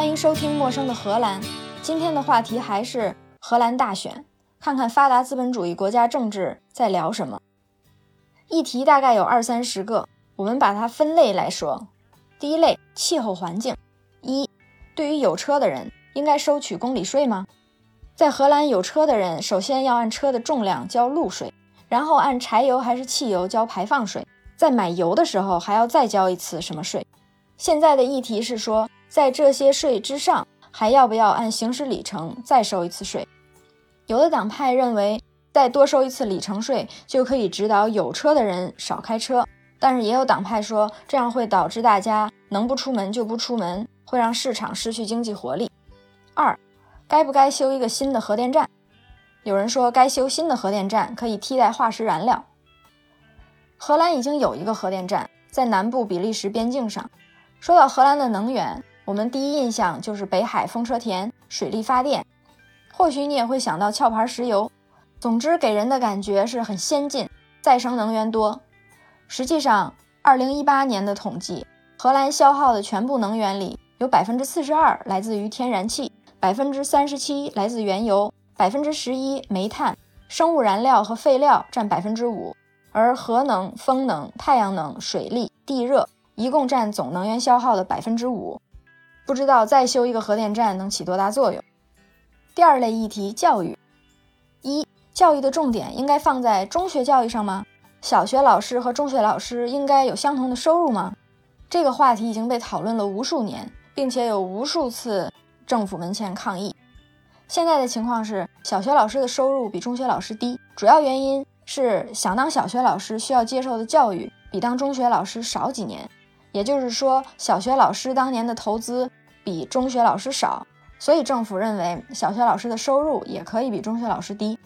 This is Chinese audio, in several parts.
欢迎收听《陌生的荷兰》。今天的话题还是荷兰大选，看看发达资本主义国家政治在聊什么。议题大概有二三十个，我们把它分类来说。第一类，气候环境。一，对于有车的人，应该收取公里税吗？在荷兰，有车的人首先要按车的重量交路税，然后按柴油还是汽油交排放税，在买油的时候还要再交一次什么税？现在的议题是说。在这些税之上，还要不要按行驶里程再收一次税？有的党派认为，再多收一次里程税就可以指导有车的人少开车，但是也有党派说，这样会导致大家能不出门就不出门，会让市场失去经济活力。二，该不该修一个新的核电站？有人说，该修新的核电站可以替代化石燃料。荷兰已经有一个核电站在南部比利时边境上。说到荷兰的能源，我们第一印象就是北海风车田水力发电，或许你也会想到壳牌石油。总之，给人的感觉是很先进，再生能源多。实际上，二零一八年的统计，荷兰消耗的全部能源里有百分之四十二来自于天然气，百分之三十七来自原油，百分之十一煤炭、生物燃料和废料占百分之五，而核能、风能、太阳能、水力、地热一共占总能源消耗的百分之五。不知道再修一个核电站能起多大作用。第二类议题，教育。一、教育的重点应该放在中学教育上吗？小学老师和中学老师应该有相同的收入吗？这个话题已经被讨论了无数年，并且有无数次政府门前抗议。现在的情况是，小学老师的收入比中学老师低，主要原因是想当小学老师需要接受的教育比当中学老师少几年，也就是说，小学老师当年的投资。比中学老师少，所以政府认为小学老师的收入也可以比中学老师低。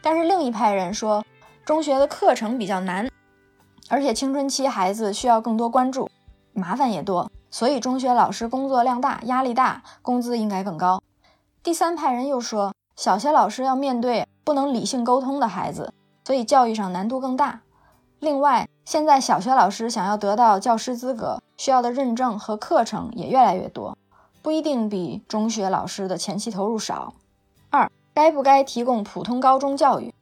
但是另一派人说，中学的课程比较难，而且青春期孩子需要更多关注，麻烦也多，所以中学老师工作量大、压力大，工资应该更高。第三派人又说，小学老师要面对不能理性沟通的孩子，所以教育上难度更大。另外，现在小学老师想要得到教师资格，需要的认证和课程也越来越多，不一定比中学老师的前期投入少。二，该不该提供普通高中教育？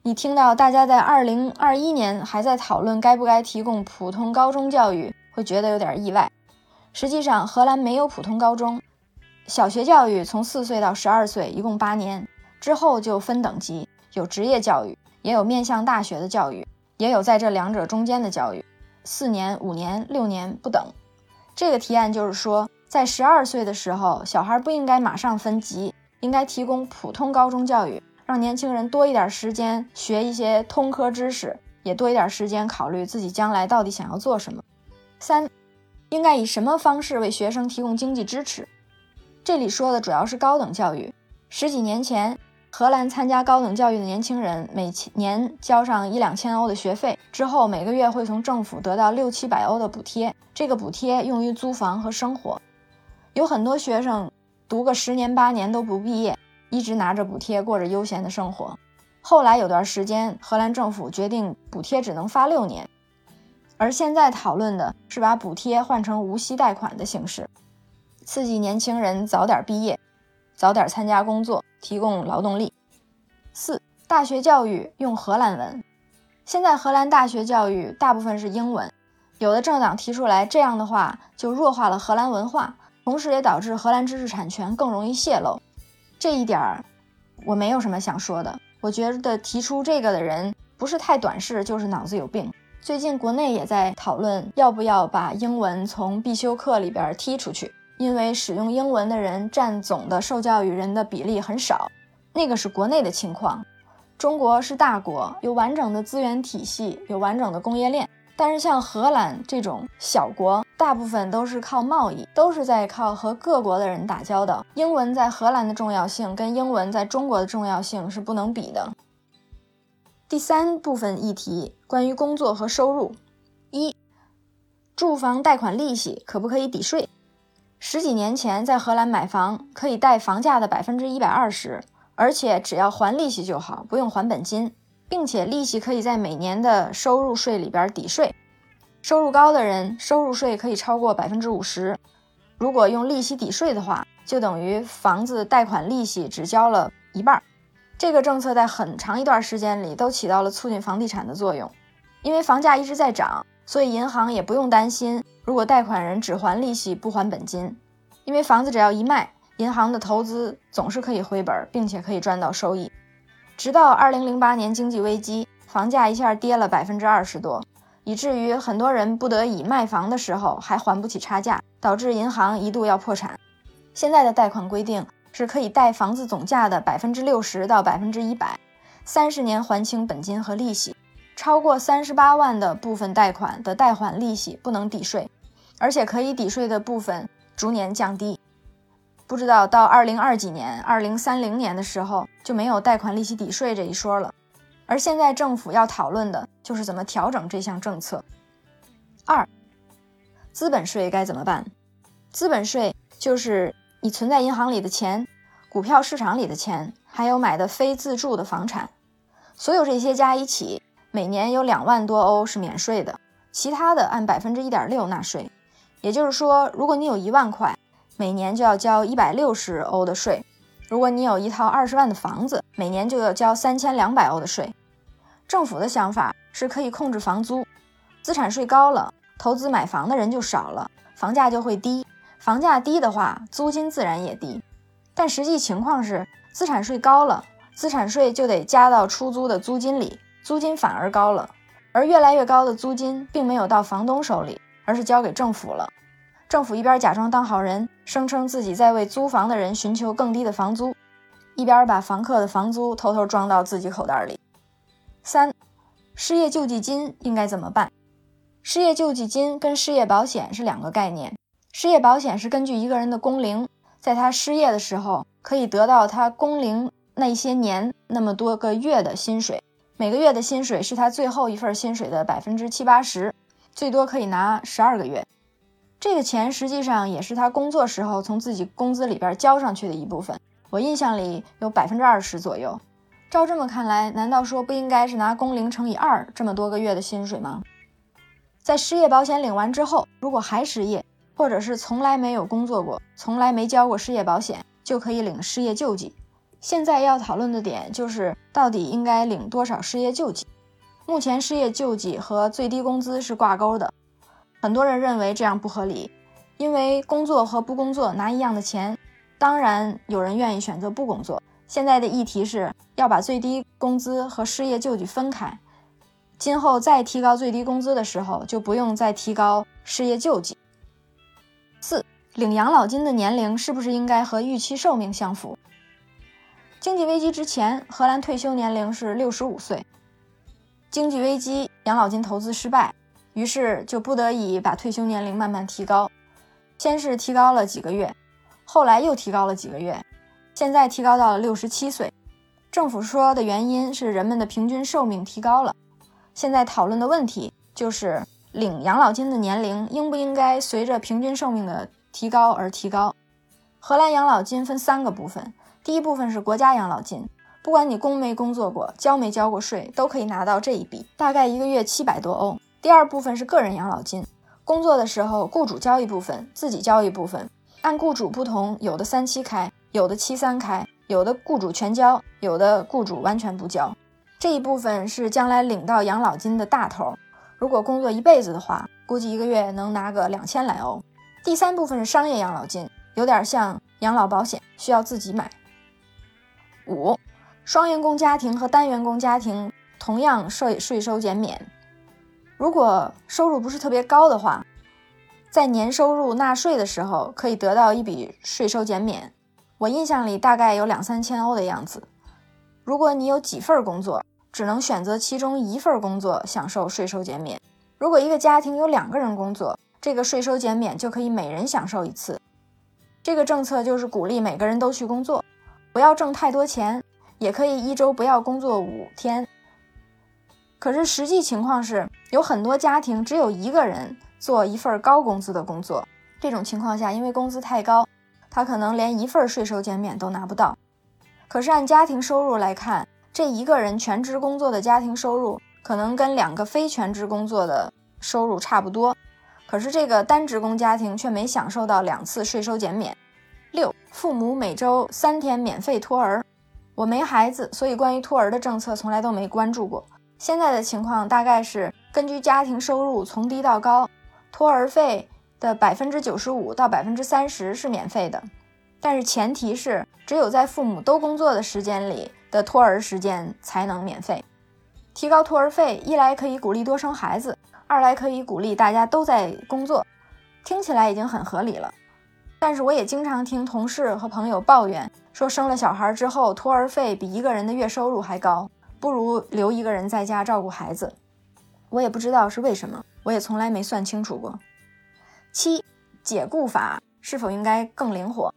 你听到大家在二零二一年还在讨论该不该提供普通高中教育，会觉得有点意外。实际上，荷兰没有普通高中，小学教育从四岁到十二岁，一共八年，之后就分等级，有职业教育，也有面向大学的教育。也有在这两者中间的教育，四年、五年、六年不等。这个提案就是说，在十二岁的时候，小孩不应该马上分级，应该提供普通高中教育，让年轻人多一点时间学一些通科知识，也多一点时间考虑自己将来到底想要做什么。三，应该以什么方式为学生提供经济支持？这里说的主要是高等教育。十几年前。荷兰参加高等教育的年轻人每年交上一两千欧的学费之后，每个月会从政府得到六七百欧的补贴。这个补贴用于租房和生活。有很多学生读个十年八年都不毕业，一直拿着补贴过着悠闲的生活。后来有段时间，荷兰政府决定补贴只能发六年，而现在讨论的是把补贴换成无息贷款的形式，刺激年轻人早点毕业。早点参加工作，提供劳动力。四、大学教育用荷兰文。现在荷兰大学教育大部分是英文，有的政党提出来，这样的话就弱化了荷兰文化，同时也导致荷兰知识产权更容易泄露。这一点儿我没有什么想说的。我觉得提出这个的人不是太短视，就是脑子有病。最近国内也在讨论要不要把英文从必修课里边踢出去。因为使用英文的人占总的受教育人的比例很少，那个是国内的情况。中国是大国，有完整的资源体系，有完整的工业链。但是像荷兰这种小国，大部分都是靠贸易，都是在靠和各国的人打交道。英文在荷兰的重要性跟英文在中国的重要性是不能比的。第三部分议题关于工作和收入：一、住房贷款利息可不可以抵税？十几年前，在荷兰买房可以贷房价的百分之一百二十，而且只要还利息就好，不用还本金，并且利息可以在每年的收入税里边抵税。收入高的人，收入税可以超过百分之五十。如果用利息抵税的话，就等于房子贷款利息只交了一半。这个政策在很长一段时间里都起到了促进房地产的作用，因为房价一直在涨，所以银行也不用担心，如果贷款人只还利息不还本金，因为房子只要一卖，银行的投资总是可以回本，并且可以赚到收益。直到二零零八年经济危机，房价一下跌了百分之二十多，以至于很多人不得已卖房的时候还还不起差价，导致银行一度要破产。现在的贷款规定。是可以贷房子总价的百分之六十到百分之一百，三十年还清本金和利息，超过三十八万的部分贷款的贷款利息不能抵税，而且可以抵税的部分逐年降低。不知道到二零二几年、二零三零年的时候就没有贷款利息抵税这一说了。而现在政府要讨论的就是怎么调整这项政策。二，资本税该怎么办？资本税就是。你存在银行里的钱、股票市场里的钱，还有买的非自住的房产，所有这些加一起，每年有两万多欧是免税的，其他的按百分之一点六纳税。也就是说，如果你有一万块，每年就要交一百六十欧的税；如果你有一套二十万的房子，每年就要交三千两百欧的税。政府的想法是可以控制房租，资产税高了，投资买房的人就少了，房价就会低。房价低的话，租金自然也低，但实际情况是，资产税高了，资产税就得加到出租的租金里，租金反而高了。而越来越高的租金并没有到房东手里，而是交给政府了。政府一边假装当好人，声称自己在为租房的人寻求更低的房租，一边把房客的房租偷偷装到自己口袋里。三，失业救济金应该怎么办？失业救济金跟失业保险是两个概念。失业保险是根据一个人的工龄，在他失业的时候可以得到他工龄那些年那么多个月的薪水，每个月的薪水是他最后一份薪水的百分之七八十，最多可以拿十二个月。这个钱实际上也是他工作时候从自己工资里边交上去的一部分，我印象里有百分之二十左右。照这么看来，难道说不应该是拿工龄乘以二这么多个月的薪水吗？在失业保险领完之后，如果还失业，或者是从来没有工作过，从来没交过失业保险，就可以领失业救济。现在要讨论的点就是到底应该领多少失业救济。目前失业救济和最低工资是挂钩的，很多人认为这样不合理，因为工作和不工作拿一样的钱。当然，有人愿意选择不工作。现在的议题是要把最低工资和失业救济分开，今后再提高最低工资的时候，就不用再提高失业救济。四领养老金的年龄是不是应该和预期寿命相符？经济危机之前，荷兰退休年龄是六十五岁。经济危机，养老金投资失败，于是就不得已把退休年龄慢慢提高。先是提高了几个月，后来又提高了几个月，现在提高到了六十七岁。政府说的原因是人们的平均寿命提高了。现在讨论的问题就是。领养老金的年龄应不应该随着平均寿命的提高而提高？荷兰养老金分三个部分，第一部分是国家养老金，不管你工没工作过，交没交过税，都可以拿到这一笔，大概一个月七百多欧。第二部分是个人养老金，工作的时候雇主交一部分，自己交一部分，按雇主不同，有的三七开，有的七三开，有的雇主全交，有的雇主完全不交。这一部分是将来领到养老金的大头。如果工作一辈子的话，估计一个月能拿个两千来欧。第三部分是商业养老金，有点像养老保险，需要自己买。五，双员工家庭和单员工家庭同样税税收减免。如果收入不是特别高的话，在年收入纳税的时候可以得到一笔税收减免。我印象里大概有两三千欧的样子。如果你有几份工作。只能选择其中一份工作享受税收减免。如果一个家庭有两个人工作，这个税收减免就可以每人享受一次。这个政策就是鼓励每个人都去工作，不要挣太多钱，也可以一周不要工作五天。可是实际情况是，有很多家庭只有一个人做一份高工资的工作，这种情况下，因为工资太高，他可能连一份税收减免都拿不到。可是按家庭收入来看，这一个人全职工作的家庭收入可能跟两个非全职工作的收入差不多，可是这个单职工家庭却没享受到两次税收减免。父母每周三天免费托儿。我没孩子，所以关于托儿的政策从来都没关注过。现在的情况大概是根据家庭收入从低到高，托儿费的百分之九十五到百分之三十是免费的，但是前提是只有在父母都工作的时间里的托儿时间才能免费。提高托儿费，一来可以鼓励多生孩子，二来可以鼓励大家都在工作，听起来已经很合理了。但是我也经常听同事和朋友抱怨，说生了小孩之后，托儿费比一个人的月收入还高，不如留一个人在家照顾孩子。我也不知道是为什么，我也从来没算清楚过。七，解雇法是否应该更灵活？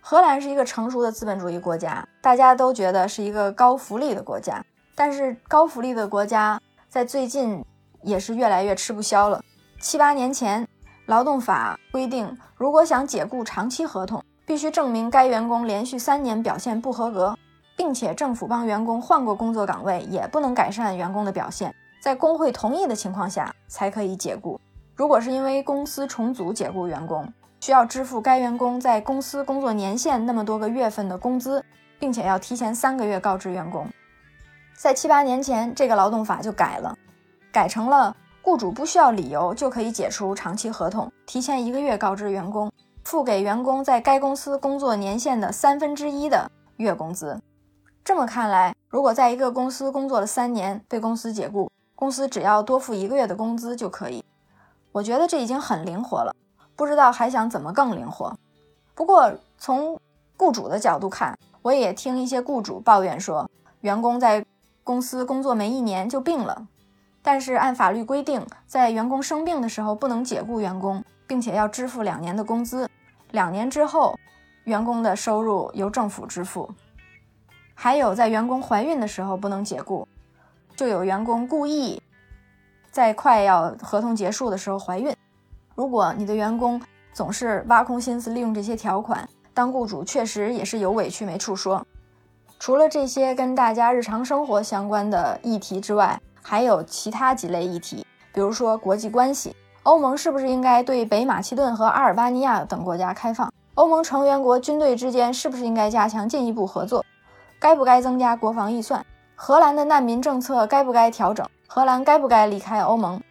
荷兰是一个成熟的资本主义国家，大家都觉得是一个高福利的国家，但是高福利的国家在最近也是越来越吃不消了。七八年前。劳动法规定，如果想解雇长期合同，必须证明该员工连续三年表现不合格，并且政府帮员工换过工作岗位，也不能改善员工的表现，在工会同意的情况下才可以解雇。如果是因为公司重组解雇员工，需要支付该员工在公司工作年限那么多个月份的工资，并且要提前三个月告知员工。在七八年前，这个劳动法就改了，改成了。雇主不需要理由就可以解除长期合同，提前一个月告知员工，付给员工在该公司工作年限的三分之一的月工资。这么看来，如果在一个公司工作了三年被公司解雇，公司只要多付一个月的工资就可以。我觉得这已经很灵活了，不知道还想怎么更灵活。不过从雇主的角度看，我也听一些雇主抱怨说，员工在公司工作没一年就病了。但是按法律规定，在员工生病的时候不能解雇员工，并且要支付两年的工资。两年之后，员工的收入由政府支付。还有，在员工怀孕的时候不能解雇，就有员工故意在快要合同结束的时候怀孕。如果你的员工总是挖空心思利用这些条款，当雇主确实也是有委屈没处说。除了这些跟大家日常生活相关的议题之外，还有其他几类议题，比如说国际关系，欧盟是不是应该对北马其顿和阿尔巴尼亚等国家开放？欧盟成员国军队之间是不是应该加强进一步合作？该不该增加国防预算？荷兰的难民政策该不该调整？荷兰该不该离开欧盟？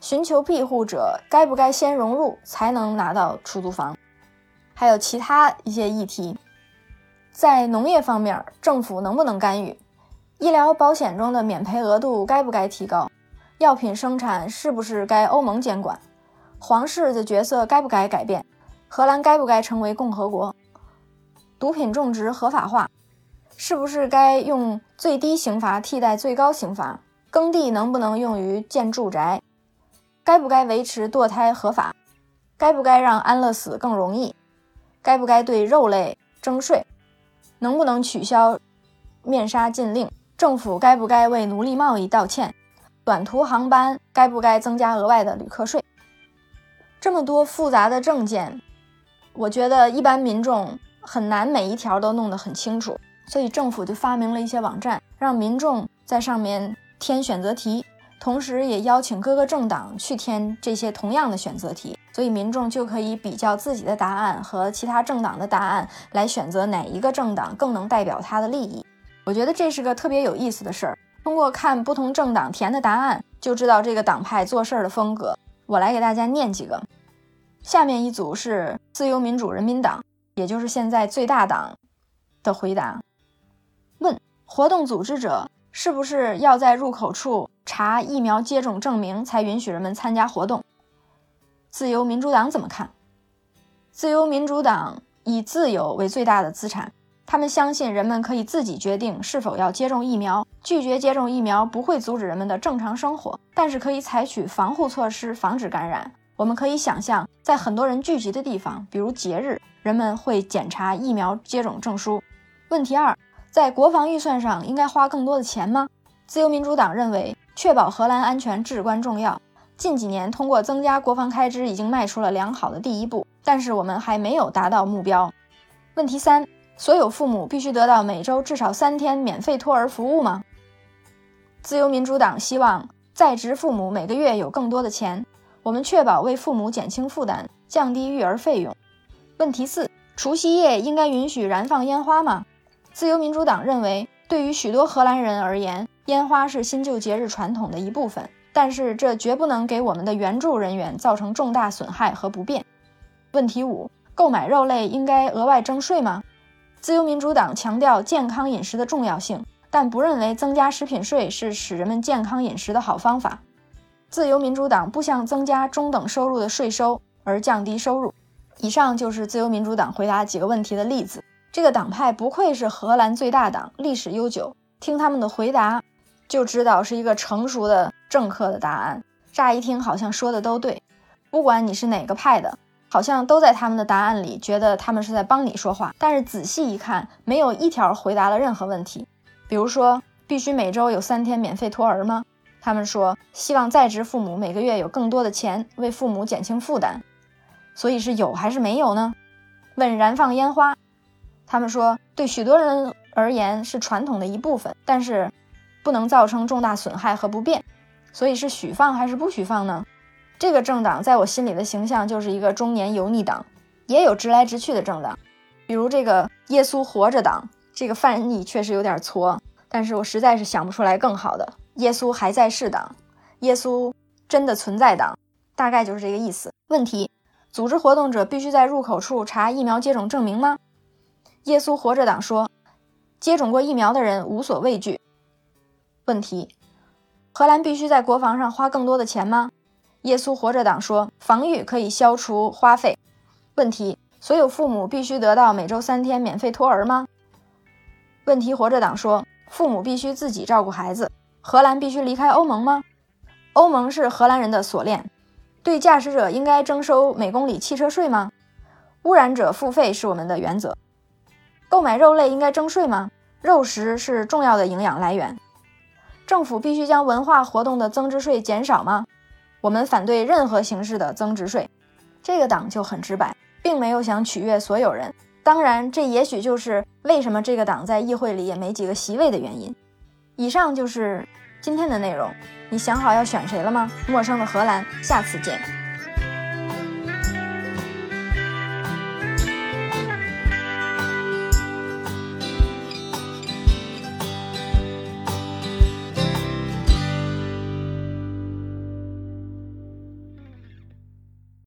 寻求庇护者该不该先融入才能拿到出租房？还有其他一些议题，在农业方面，政府能不能干预？医疗保险中的免赔额度该不该提高？药品生产是不是该欧盟监管？皇室的角色该不该改变？荷兰该不该成为共和国？毒品种植合法化，是不是该用最低刑罚替代最高刑罚？耕地能不能用于建住宅？该不该维持堕胎合法？该不该让安乐死更容易？该不该对肉类征税？能不能取消面纱禁令？政府该不该为奴隶贸易道歉？短途航班该不该增加额外的旅客税？这么多复杂的证件，我觉得一般民众很难每一条都弄得很清楚，所以政府就发明了一些网站，让民众在上面填选择题，同时也邀请各个政党去填这些同样的选择题，所以民众就可以比较自己的答案和其他政党的答案，来选择哪一个政党更能代表他的利益。我觉得这是个特别有意思的事儿。通过看不同政党填的答案，就知道这个党派做事儿的风格。我来给大家念几个。下面一组是自由民主人民党，也就是现在最大党的回答。问：活动组织者是不是要在入口处查疫苗接种证明才允许人们参加活动？自由民主党怎么看？自由民主党以自由为最大的资产。他们相信人们可以自己决定是否要接种疫苗，拒绝接种疫苗不会阻止人们的正常生活，但是可以采取防护措施防止感染。我们可以想象，在很多人聚集的地方，比如节日，人们会检查疫苗接种证书。问题二，在国防预算上应该花更多的钱吗？自由民主党认为，确保荷兰安全至关重要。近几年通过增加国防开支已经迈出了良好的第一步，但是我们还没有达到目标。问题三。所有父母必须得到每周至少三天免费托儿服务吗？自由民主党希望在职父母每个月有更多的钱，我们确保为父母减轻负担，降低育儿费用。问题四：除夕夜应该允许燃放烟花吗？自由民主党认为，对于许多荷兰人而言，烟花是新旧节日传统的一部分，但是这绝不能给我们的援助人员造成重大损害和不便。问题五：购买肉类应该额外征税吗？自由民主党强调健康饮食的重要性，但不认为增加食品税是使人们健康饮食的好方法。自由民主党不想增加中等收入的税收而降低收入。以上就是自由民主党回答几个问题的例子。这个党派不愧是荷兰最大党，历史悠久。听他们的回答，就知道是一个成熟的政客的答案。乍一听好像说的都对，不管你是哪个派的。好像都在他们的答案里，觉得他们是在帮你说话。但是仔细一看，没有一条回答了任何问题。比如说，必须每周有三天免费托儿吗？他们说希望在职父母每个月有更多的钱，为父母减轻负担。所以是有还是没有呢？问燃放烟花，他们说对许多人而言是传统的一部分，但是不能造成重大损害和不便。所以是许放还是不许放呢？这个政党在我心里的形象就是一个中年油腻党，也有直来直去的政党，比如这个“耶稣活着党”，这个翻译确实有点挫，但是我实在是想不出来更好的“耶稣还在世党”，“耶稣真的存在党”，大概就是这个意思。问题：组织活动者必须在入口处查疫苗接种证明吗？耶稣活着党说，接种过疫苗的人无所畏惧。问题：荷兰必须在国防上花更多的钱吗？耶稣活着党说，防御可以消除花费。问题：所有父母必须得到每周三天免费托儿吗？问题：活着党说，父母必须自己照顾孩子。荷兰必须离开欧盟吗？欧盟是荷兰人的锁链。对驾驶者应该征收每公里汽车税吗？污染者付费是我们的原则。购买肉类应该征税吗？肉食是重要的营养来源。政府必须将文化活动的增值税减少吗？我们反对任何形式的增值税，这个党就很直白，并没有想取悦所有人。当然，这也许就是为什么这个党在议会里也没几个席位的原因。以上就是今天的内容，你想好要选谁了吗？陌生的荷兰，下次见。